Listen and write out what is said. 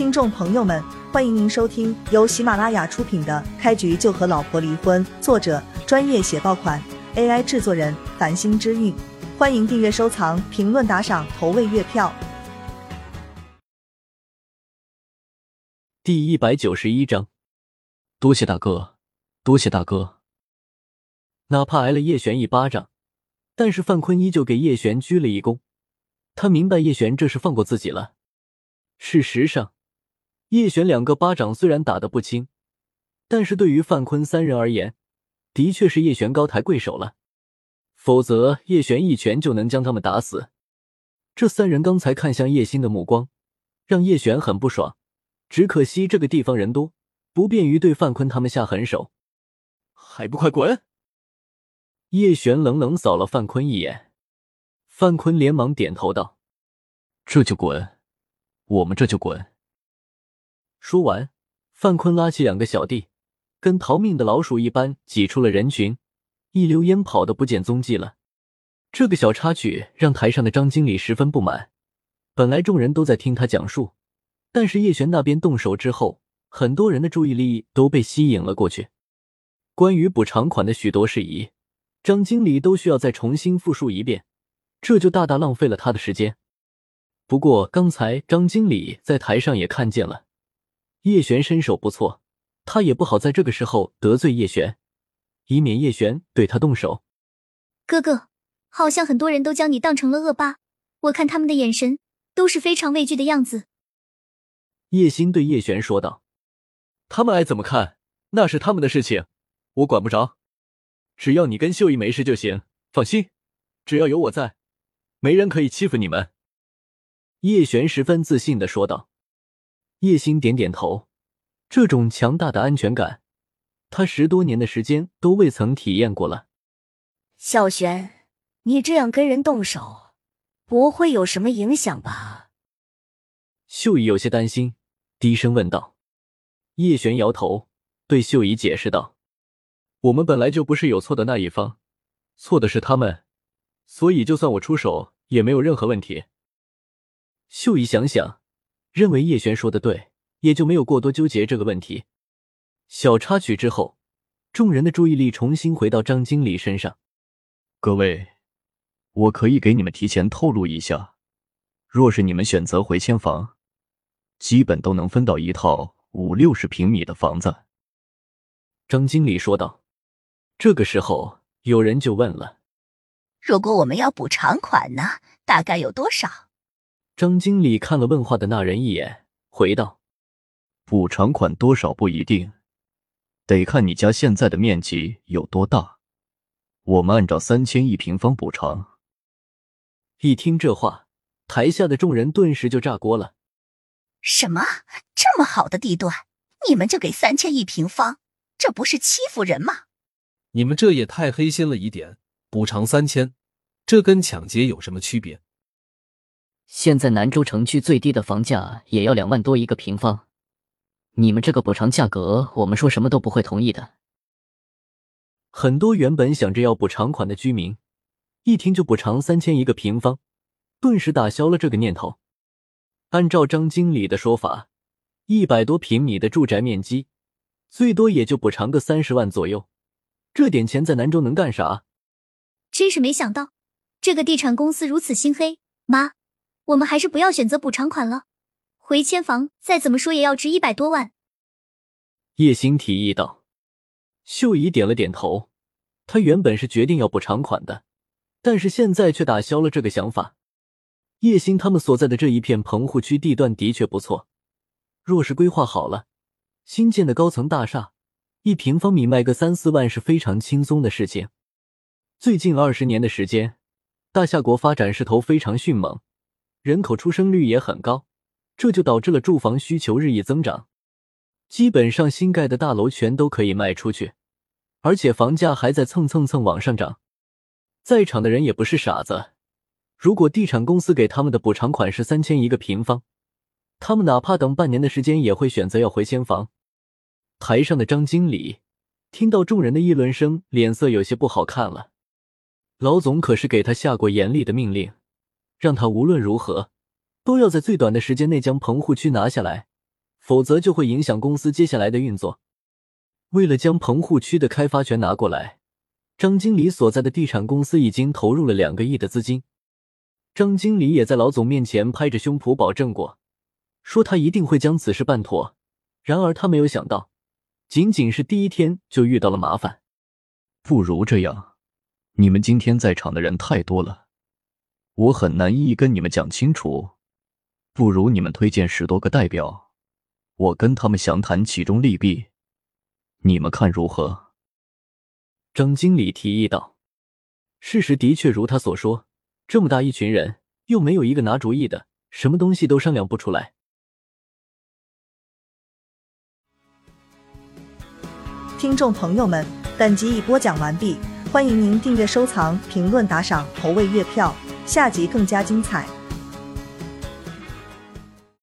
听众朋友们，欢迎您收听由喜马拉雅出品的《开局就和老婆离婚》，作者专业写爆款，AI 制作人繁星之韵。欢迎订阅、收藏、评论、打赏、投喂月票。第一百九十一章，多谢大哥，多谢大哥。哪怕挨了叶璇一巴掌，但是范坤依旧给叶璇鞠了一躬。他明白叶璇这是放过自己了。事实上，叶璇两个巴掌虽然打得不轻，但是对于范坤三人而言，的确是叶璇高抬贵手了。否则，叶璇一拳就能将他们打死。这三人刚才看向叶星的目光，让叶璇很不爽。只可惜这个地方人多，不便于对范坤他们下狠手。还不快滚！叶璇冷冷扫了范坤一眼，范坤连忙点头道：“这就滚，我们这就滚。”说完，范坤拉起两个小弟，跟逃命的老鼠一般挤出了人群，一溜烟跑得不见踪迹了。这个小插曲让台上的张经理十分不满。本来众人都在听他讲述。但是叶璇那边动手之后，很多人的注意力都被吸引了过去。关于补偿款的许多事宜，张经理都需要再重新复述一遍，这就大大浪费了他的时间。不过刚才张经理在台上也看见了，叶璇身手不错，他也不好在这个时候得罪叶璇，以免叶璇对他动手。哥哥，好像很多人都将你当成了恶霸，我看他们的眼神都是非常畏惧的样子。叶星对叶璇说道：“他们爱怎么看，那是他们的事情，我管不着。只要你跟秀姨没事就行，放心，只要有我在，没人可以欺负你们。”叶璇十分自信的说道。叶星点点头，这种强大的安全感，他十多年的时间都未曾体验过了。小璇，你这样跟人动手，不会有什么影响吧？秀姨有些担心。低声问道：“叶璇摇头，对秀姨解释道：‘我们本来就不是有错的那一方，错的是他们，所以就算我出手也没有任何问题。’”秀姨想想，认为叶璇说的对，也就没有过多纠结这个问题。小插曲之后，众人的注意力重新回到张经理身上。各位，我可以给你们提前透露一下，若是你们选择回迁房。基本都能分到一套五六十平米的房子。”张经理说道。这个时候，有人就问了：“如果我们要补偿款呢？大概有多少？”张经理看了问话的那人一眼，回道：“补偿款多少不一定，得看你家现在的面积有多大。我们按照三千一平方补偿。”一听这话，台下的众人顿时就炸锅了。什么这么好的地段，你们就给三千一平方？这不是欺负人吗？你们这也太黑心了一点！补偿三千，这跟抢劫有什么区别？现在南州城区最低的房价也要两万多一个平方，你们这个补偿价格，我们说什么都不会同意的。很多原本想着要补偿款的居民，一听就补偿三千一个平方，顿时打消了这个念头。按照张经理的说法，一百多平米的住宅面积，最多也就补偿个三十万左右。这点钱在南州能干啥？真是没想到，这个地产公司如此心黑。妈，我们还是不要选择补偿款了。回迁房再怎么说也要值一百多万。叶星提议道。秀姨点了点头。她原本是决定要补偿款的，但是现在却打消了这个想法。叶星他们所在的这一片棚户区地段的确不错，若是规划好了，新建的高层大厦，一平方米卖个三四万是非常轻松的事情。最近二十年的时间，大夏国发展势头非常迅猛，人口出生率也很高，这就导致了住房需求日益增长，基本上新盖的大楼全都可以卖出去，而且房价还在蹭蹭蹭往上涨。在场的人也不是傻子。如果地产公司给他们的补偿款是三千一个平方，他们哪怕等半年的时间也会选择要回迁房。台上的张经理听到众人的议论声，脸色有些不好看了。老总可是给他下过严厉的命令，让他无论如何都要在最短的时间内将棚户区拿下来，否则就会影响公司接下来的运作。为了将棚户区的开发权拿过来，张经理所在的地产公司已经投入了两个亿的资金。张经理也在老总面前拍着胸脯保证过，说他一定会将此事办妥。然而他没有想到，仅仅是第一天就遇到了麻烦。不如这样，你们今天在场的人太多了，我很难一一跟你们讲清楚。不如你们推荐十多个代表，我跟他们详谈其中利弊，你们看如何？张经理提议道。事实的确如他所说。这么大一群人，又没有一个拿主意的，什么东西都商量不出来。听众朋友们，本集已播讲完毕，欢迎您订阅、收藏、评论、打赏、投喂月票，下集更加精彩。